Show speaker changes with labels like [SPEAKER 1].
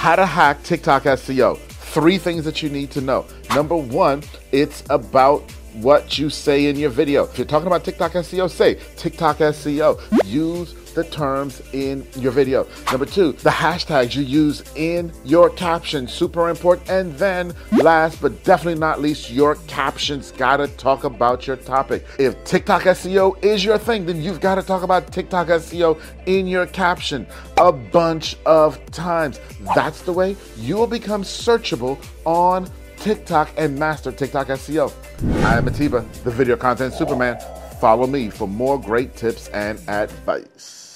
[SPEAKER 1] how to hack TikTok SEO. Three things that you need to know. Number one, it's about what you say in your video. If you're talking about TikTok SEO, say TikTok SEO. Use the terms in your video. Number two, the hashtags you use in your caption, super important. And then last but definitely not least, your captions gotta talk about your topic. If TikTok SEO is your thing, then you've gotta talk about TikTok SEO in your caption a bunch of times. That's the way you will become searchable on TikTok and master TikTok SEO. I am Atiba, the video content superman. Follow me for more great tips and advice.